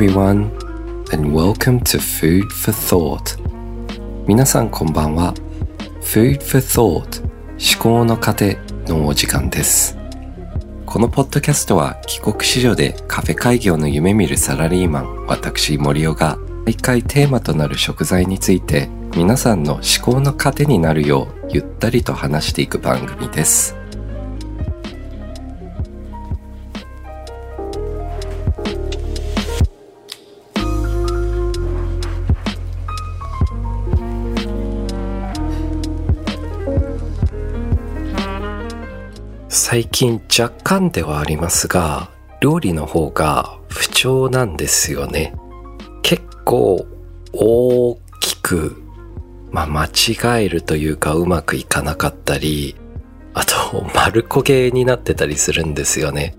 everyone, and welcome to Food for Thought. 皆さんこんばんは。Food for Thought 思考の糧のお時間です。このポッドキャストは帰国子女でカフェ開業の夢見るサラリーマン私森尾が毎回テーマとなる食材について皆さんの思考の糧になるようゆったりと話していく番組です。最近若干ではありますが、料理の方が不調なんですよね。結構大きく、まあ、間違えるというかうまくいかなかったり、あと 丸焦げになってたりするんですよね。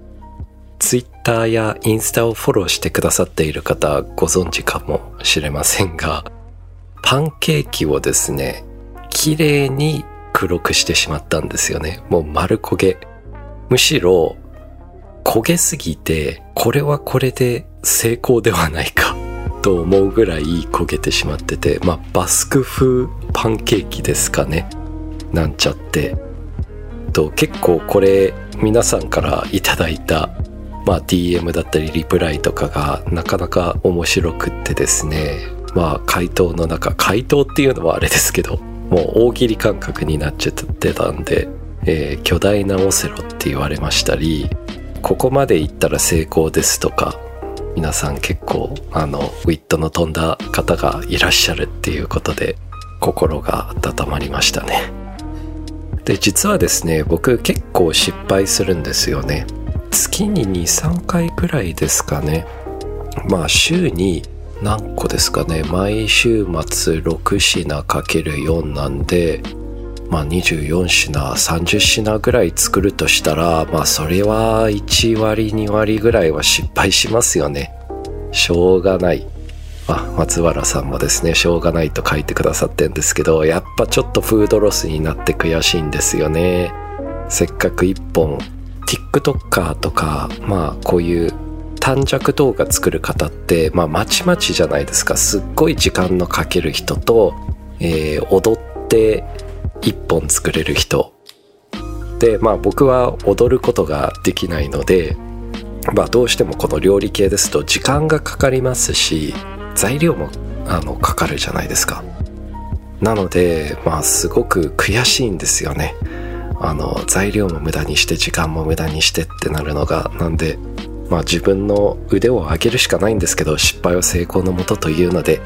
ツイッターやインスタをフォローしてくださっている方ご存知かもしれませんが、パンケーキをですね、綺麗に黒くしてしまったんですよね。もう丸焦げ。むしろ焦げすぎてこれはこれで成功ではないか と思うぐらい焦げてしまっててまあバスク風パンケーキですかね。なんちゃって。と結構これ皆さんからいただいたまあ DM だったりリプライとかがなかなか面白くってですね。まあ回答の中回答っていうのはあれですけどもう大喜利感覚になっちゃってたんでえー、巨大なオセロって言われましたりここまで行ったら成功ですとか皆さん結構あのウィットの飛んだ方がいらっしゃるっていうことで心が温まりましたね。で実はですね僕結構失敗するんですよね。月に23回くらいですかね。まあ週に何個ですかね。毎週末6品かける4なんでまあ、24品30品ぐらい作るとしたらまあそれは1割2割ぐらいは失敗しますよね。しょうがない。あ松原さんもですねしょうがないと書いてくださってんですけどやっぱちょっとフードロスになって悔しいんですよね。せっかく1本 TikToker とかまあこういう短尺動画作る方ってまあまちまちじゃないですか。すっごい時間のかける人と、えー、踊って一本作れる人。でまあ僕は踊ることができないのでまあどうしてもこの料理系ですと時間がかかりますし材料もあのかかるじゃないですか。なのでまあすごく悔しいんですよね。あの材料も無駄にして時間も無駄にしてってなるのが。なんでまあ自分の腕を上げるしかないんですけど失敗は成功のもとというので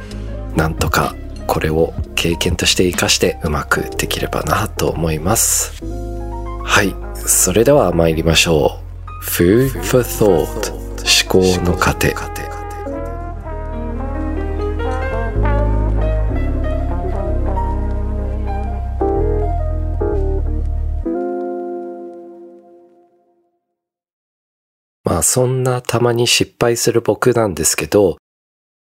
なんとかこれを経験として活かしてうまくできればなと思います。はい。それでは参りましょう。Food for Thought. 思考の糧。まあそんなたまに失敗する僕なんですけど、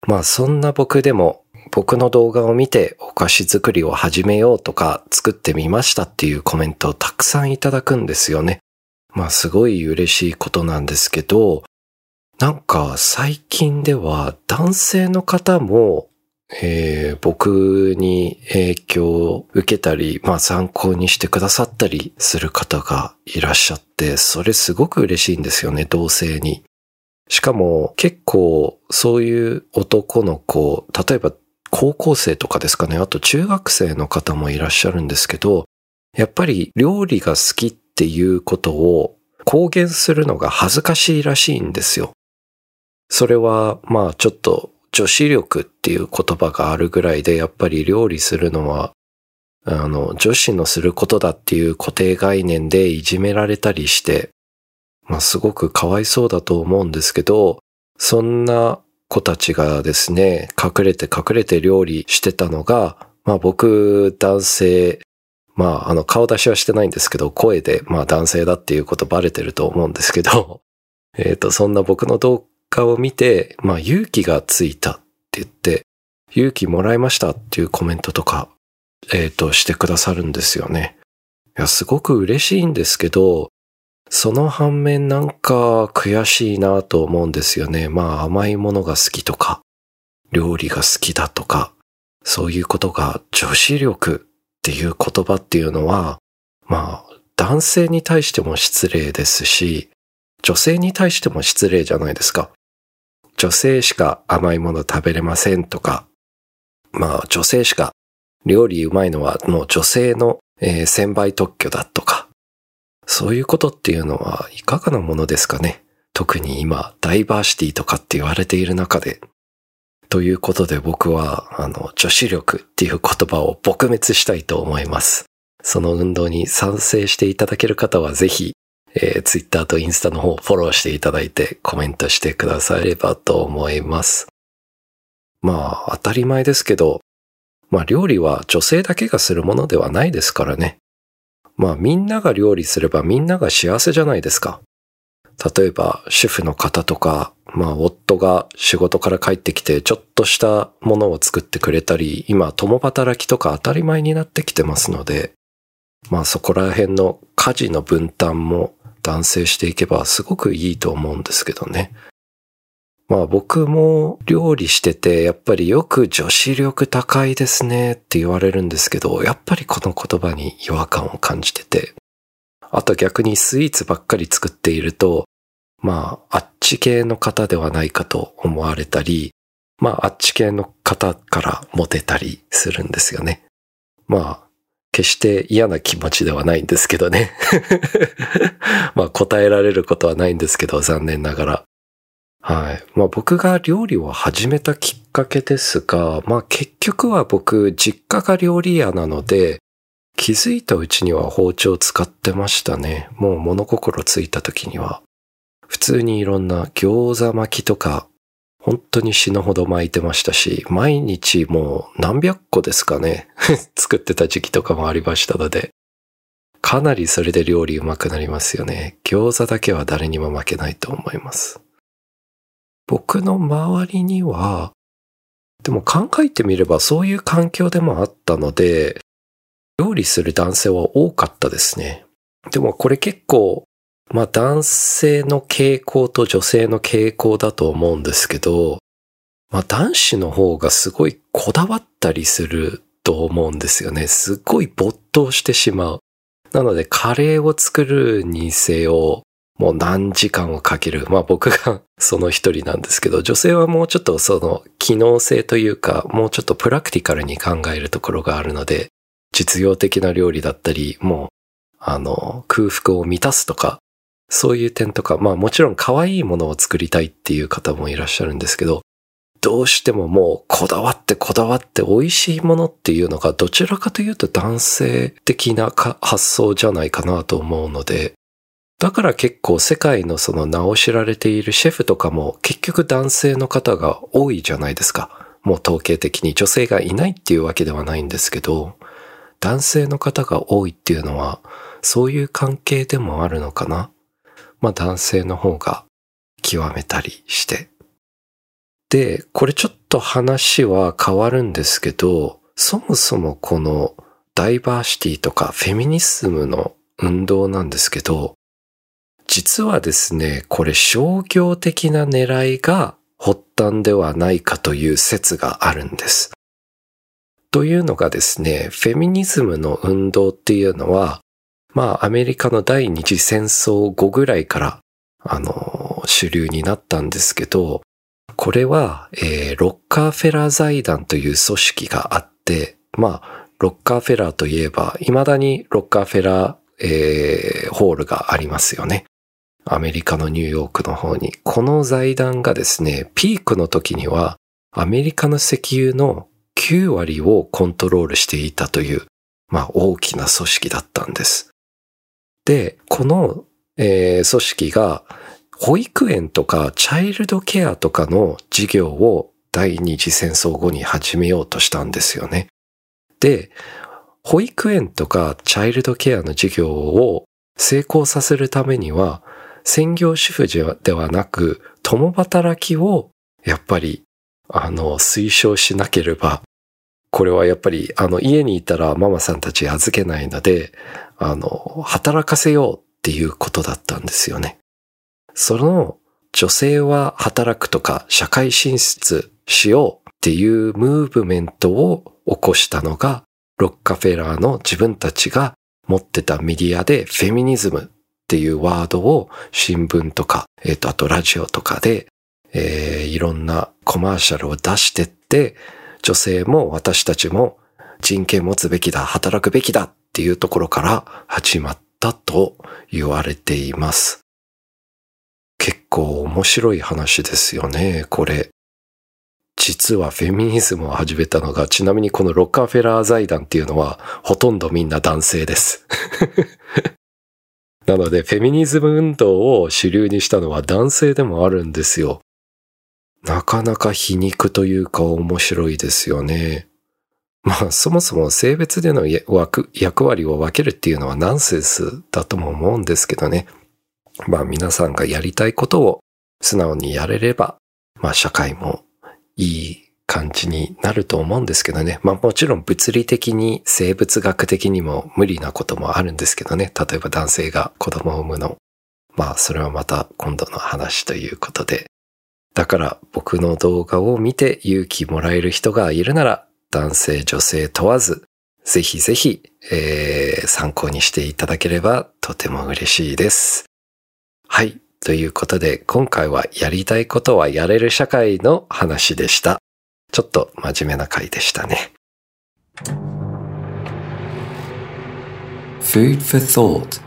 まあそんな僕でも僕の動画を見てお菓子作りを始めようとか作ってみましたっていうコメントをたくさんいただくんですよね。まあすごい嬉しいことなんですけど、なんか最近では男性の方も、えー、僕に影響を受けたり、まあ参考にしてくださったりする方がいらっしゃって、それすごく嬉しいんですよね、同性に。しかも結構そういう男の子、例えば高校生とかですかね、あと中学生の方もいらっしゃるんですけど、やっぱり料理が好きっていうことを公言するのが恥ずかしいらしいんですよ。それはまあちょっと女子力っていう言葉があるぐらいでやっぱり料理するのはあの女子のすることだっていう固定概念でいじめられたりしてまあすごくかわいそうだと思うんですけどそんな子たちがですね、隠れて隠れて料理してたのが、まあ僕、男性、まああの顔出しはしてないんですけど、声でまあ男性だっていうことバレてると思うんですけど、えっ、と、そんな僕の動画を見て、まあ勇気がついたって言って、勇気もらいましたっていうコメントとか、えっ、ー、と、してくださるんですよね。いや、すごく嬉しいんですけど、その反面なんか悔しいなと思うんですよね。まあ甘いものが好きとか、料理が好きだとか、そういうことが女子力っていう言葉っていうのは、まあ男性に対しても失礼ですし、女性に対しても失礼じゃないですか。女性しか甘いもの食べれませんとか、まあ女性しか料理うまいのはもう女性の、えー、専売特許だとか、そういうことっていうのはいかがなものですかね？特に今、ダイバーシティとかって言われている中で。ということで僕は、あの、女子力っていう言葉を撲滅したいと思います。その運動に賛成していただける方はぜひ、えー、Twitter とインスタの方をフォローしていただいてコメントしてくださればと思います。まあ、当たり前ですけど、まあ料理は女性だけがするものではないですからね。まあみんなが料理すればみんなが幸せじゃないですか。例えば主婦の方とか、まあ夫が仕事から帰ってきてちょっとしたものを作ってくれたり、今共働きとか当たり前になってきてますので、まあそこら辺の家事の分担も男性していけばすごくいいと思うんですけどね。まあ僕も料理しててやっぱりよく女子力高いですねって言われるんですけど、やっぱりこの言葉に違和感を感じてて。あと逆にスイーツばっかり作っていると、まああっち系の方ではないかと思われたり、まああっち系の方からモテたりするんですよね。まあ決して嫌な気持ちではないんですけどね。まあ答えられることはないんですけど、残念ながら。はい。まあ僕が料理を始めたきっかけですが、まあ結局は僕、実家が料理屋なので、気づいたうちには包丁使ってましたね。もう物心ついた時には。普通にいろんな餃子巻きとか本当に死ぬほど巻いてましたし、毎日もう何百個ですかね、作ってた時期とかもありましたので、かなりそれで料理うまくなりますよね。餃子だけは誰にも負けないと思います。僕の周りには、でも考えてみればそういう環境でもあったので、料理する男性は多かったですね。でもこれ結構まあ男性の傾向と女性の傾向だと思うんですけど、まあ男子の方がすごいこだわったりすると思うんですよね。すごい没頭してしまう。なのでカレーを作るにせよ、もう何時間をかける。まあ僕が その一人なんですけど、女性はもうちょっとその機能性というか、もうちょっとプラクティカルに考えるところがあるので、実用的な料理だったり、もう、あの、空腹を満たすとか、そういう点とか、まあもちろん可愛いものを作りたいっていう方もいらっしゃるんですけど、どうしてももうこだわってこだわって美味しいものっていうのがどちらかというと男性的な発想じゃないかなと思うので、だから結構世界のその名を知られているシェフとかも結局男性の方が多いじゃないですか。もう統計的に女性がいないっていうわけではないんですけど、男性の方が多いっていうのはそういう関係でもあるのかな？まあ男性の方が極めたりして。で、これちょっと話は変わるんですけど、そもそもこのダイバーシティとかフェミニズムの運動なんですけど、実はですね、これ商業的な狙いが発端ではないかという説があるんです。というのがですね、フェミニズムの運動っていうのは、まあアメリカの第二次戦争後ぐらいから、あの、主流になったんですけど、これは、えー、ロッカーフェラー財団という組織があって、まあ、ロッカーフェラーといえば、未だにロッカーフェラー、えー、ホールがありますよね。アメリカのニューヨークの方に。この財団がですね、ピークの時には、アメリカの石油の9割をコントロールしていたという、まあ大きな組織だったんです。で、この、えー、組織が保育園とかチャイルドケアとかの事業を第二次戦争後に始めようとしたんですよね。で、保育園とかチャイルドケアの事業を成功させるためには、専業主婦ではなく、共働きをやっぱり、あの、推奨しなければ、これはやっぱり、あの、家にいたらママさんたち預けないので、あの、働かせようっていうことだったんですよね。その女性は働くとか社会進出しようっていうムーブメントを起こしたのがロッカフェラーの自分たちが持ってたメディアでフェミニズムっていうワードを新聞とか、えっ、ー、と、あとラジオとかで、えー、いろんなコマーシャルを出してって、女性も私たちも人権持つべきだ、働くべきだっていうところから始まったと言われています。結構面白い話ですよね、これ。実はフェミニズムを始めたのが、ちなみにこのロッカーフェラー財団っていうのは、ほとんどみんな男性です。なので、フェミニズム運動を主流にしたのは男性でもあるんですよ。なかなか皮肉というか面白いですよね。まあ、そもそも性別での役割を分けるっていうのはナンセンスだとも思うんですけどね。まあ、皆さんがやりたいことを素直にやれれば、まあ、社会もいい感じになると思うんですけどね。まあもちろん物理的に生物学的にも無理なこともあるんですけどね。例えば男性が子供を産むの。まあそれはまた今度の話ということで。だから僕の動画を見て勇気もらえる人がいるなら男性女性問わずぜひぜひ、えー、参考にしていただければとても嬉しいです。はい。ということで、今回はやりたいことはやれる社会の話でした。ちょっと真面目な回でしたね。Food for thought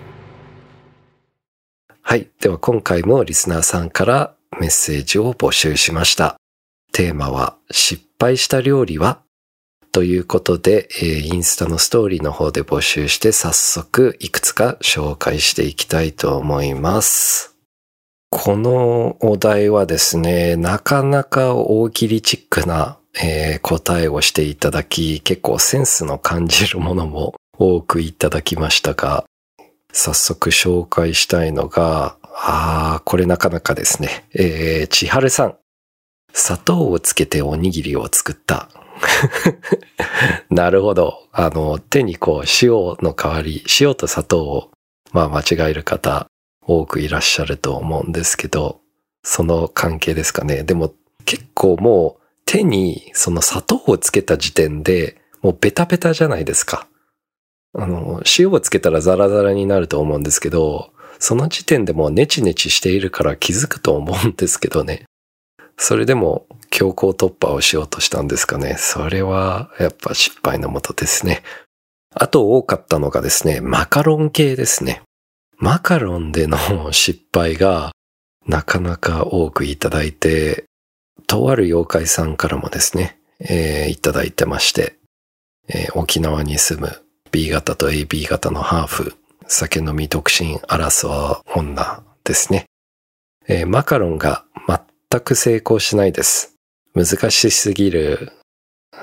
はい。では今回もリスナーさんからメッセージを募集しました。テーマは失敗した料理は？ということで、えー、インスタのストーリーの方で募集して早速いくつか紹介していきたいと思います。このお題はですね、なかなか大喜利チックな、えー、答えをしていただき、結構センスの感じるものも多くいただきましたが、早速紹介したいのが、ああ、これなかなかですね。えー、千春さん。砂糖をつけておにぎりを作った。なるほど。あの、手にこう塩の代わり、塩と砂糖を、まあ間違える方多くいらっしゃると思うんですけど、その関係ですかね。でも結構もう手にその砂糖をつけた時点でもうベタベタじゃないですか。あの、塩をつけたらザラザラになると思うんですけど、その時点でもうネチネチしているから気づくと思うんですけどね。それでも強行突破をしようとしたんですかね。それはやっぱ失敗のもとですね。あと多かったのがですね、マカロン系ですね。マカロンでの失敗がなかなか多くいただいて、とある妖怪さんからもですね、えー、いただいてまして、えー、沖縄に住む B 型と AB 型のハーフ、酒飲み独身争う女ですね。えー、マカロンが全く成功しないです。難しすぎる。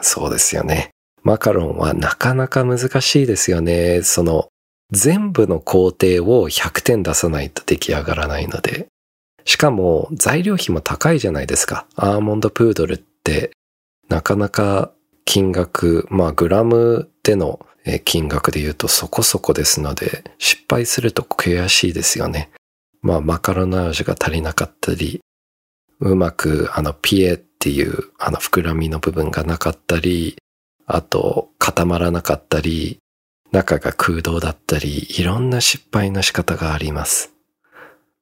そうですよね。マカロンはなかなか難しいですよね。その、全部の工程を100点出さないと出来上がらないので。しかも材料費も高いじゃないですか。アーモンドプードルってなかなか金額、まあグラムでの金額で言うとそこそこですので失敗すると悔しいですよね。まあマカロナージュが足りなかったり、うまくあのピエっていうあの膨らみの部分がなかったり、あと固まらなかったり、中が空洞だったり、いろんな失敗の仕方があります。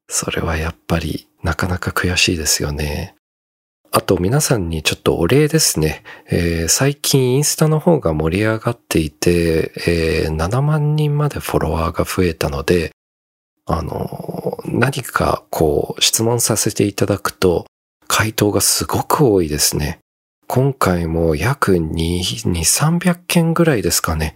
それはやっぱりなかなか悔しいですよね。あと皆さんにちょっとお礼ですね。えー、最近インスタの方が盛り上がっていて、えー、7万人までフォロワーが増えたので、あの、何かこう質問させていただくと回答がすごく多いですね。今回も約2、2 300件ぐらいですかね。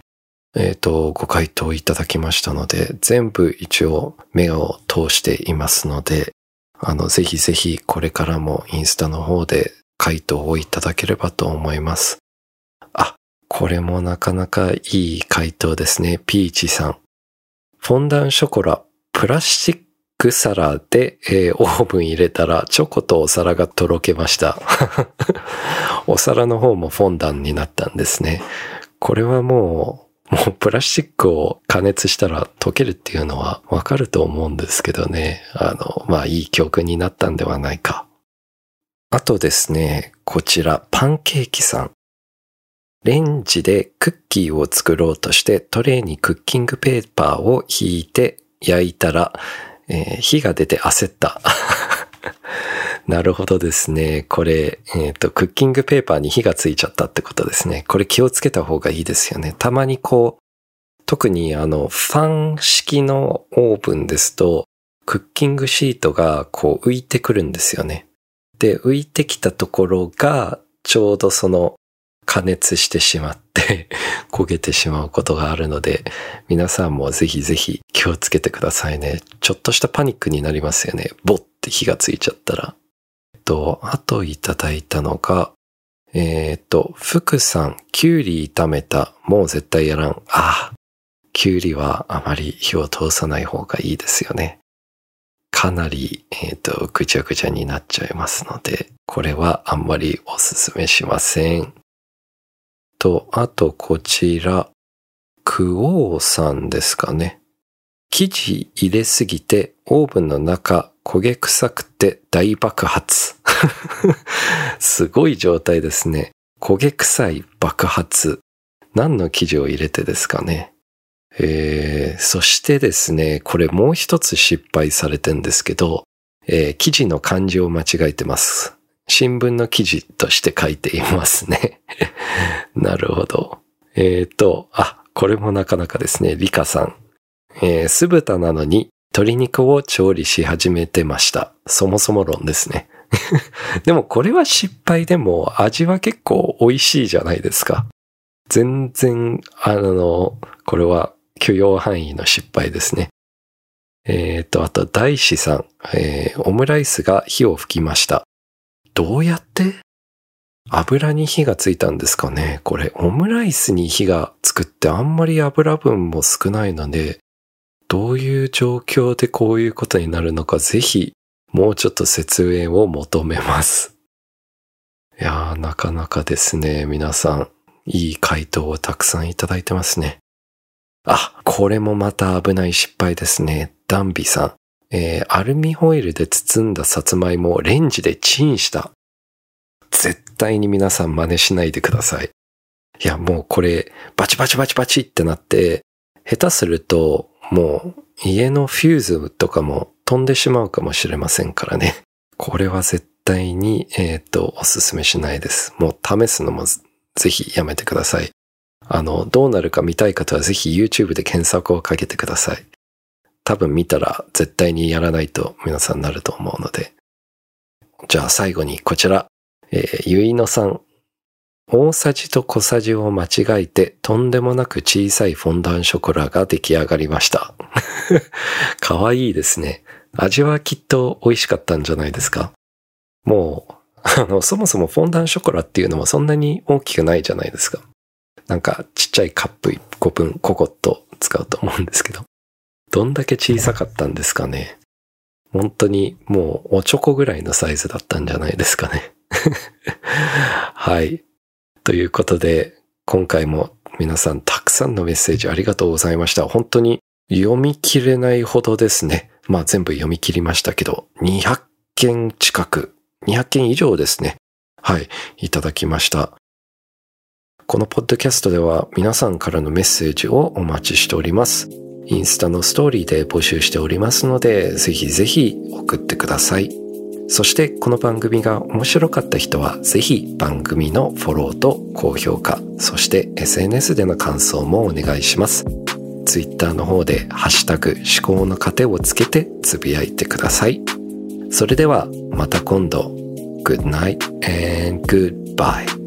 えっ、ー、と、ご回答いただきましたので、全部一応目を通していますので、あの、ぜひぜひこれからもインスタの方で回答をいただければと思います。あ、これもなかなかいい回答ですね。ピーチさん。フォンダンショコラ、プラスチック皿で、えー、オーブン入れたらチョコとお皿がとろけました。お皿の方もフォンダンになったんですね。これはもうもうプラスチックを加熱したら溶けるっていうのはわかると思うんですけどね。あの、まあいい教訓になったんではないか。あとですね、こちらパンケーキさん。レンジでクッキーを作ろうとしてトレーにクッキングペーパーを引いて焼いたら、えー、火が出て焦った。なるほどですね。これ、えっ、ー、と、クッキングペーパーに火がついちゃったってことですね。これ気をつけた方がいいですよね。たまにこう、特にあの、ファン式のオーブンですと、クッキングシートがこう浮いてくるんですよね。で、浮いてきたところが、ちょうどその加熱してしまって 焦げてしまうことがあるので、皆さんもぜひぜひ気をつけてくださいね。ちょっとしたパニックになりますよね。ボッて火がついちゃったら。と、あといただいたのが、えー、と、福さん、きゅうり炒めた。もう絶対やらん。ああ、きゅうりはあまり火を通さない方がいいですよね。かなり、えっ、ー、と、ぐちゃぐちゃになっちゃいますので、これはあんまりおすすめしません。と、あとこちら、クオーさんですかね。生地入れすぎてオーブンの中焦げ臭くて大爆発。すごい状態ですね。焦げ臭い爆発。何の生地を入れてですかね。えー、そしてですね、これもう一つ失敗されてんですけど、えー、記事の漢字を間違えてます。新聞の記事として書いていますね。なるほど。えっ、ー、と、あ、これもなかなかですね、リカさん。えー、酢豚なのに鶏肉を調理し始めてました。そもそも論ですね。でもこれは失敗でも味は結構美味しいじゃないですか。全然、あの、これは許容範囲の失敗ですね。えっ、ー、と、あと、大師さん、えー、オムライスが火を吹きました。どうやって？油に火がついたんですかねこれ、オムライスに火がつくってあんまり油分も少ないので、どういう状況でこういうことになるのか、ぜひ、もうちょっと説明を求めます。いやー、なかなかですね、皆さん、いい回答をたくさんいただいてますね。あ、これもまた危ない失敗ですね。ダンビさん。えー、アルミホイルで包んださつまいもをレンジでチンした。絶対に皆さん真似しないでください。いや、もうこれ、バチバチバチバチってなって、下手すると、もう家のフューズとかも飛んでしまうかもしれませんからね。これは絶対に、えっ、と、おすすめしないです。もう試すのもぜひやめてください。あの、どうなるか見たい方はぜひ YouTube で検索をかけてください。多分見たら絶対にやらないと皆さんなると思うので。じゃあ最後にこちら、えー、ゆいのさん。大さじと小さじを間違えてとんでもなく小さいフォンダンショコラが出来上がりました。かわいいですね。味はきっと美味しかったんじゃないですか？もう、あの、そもそもフォンダンショコラっていうのもそんなに大きくないじゃないですか。なんかちっちゃいカップ1個分ココッと使うと思うんですけど、どんだけ小さかったんですかね？本当にもうおチョコぐらいのサイズだったんじゃないですかね。はい。ということで、今回も皆さんたくさんのメッセージありがとうございました。本当に読み切れないほどですね。まあ全部読み切りましたけど、200件近く、200件以上ですね。はい、いただきました。このポッドキャストでは皆さんからのメッセージをお待ちしております。インスタのストーリーで募集しておりますので、ぜひぜひ送ってください。そしてこの番組が面白かった人は、ぜひ番組のフォローと高評価、そして SNS での感想もお願いします。Twitter の方でハッシュタグ思考の糧をつけてつぶやいてください。それではまた今度。Good night and goodbye.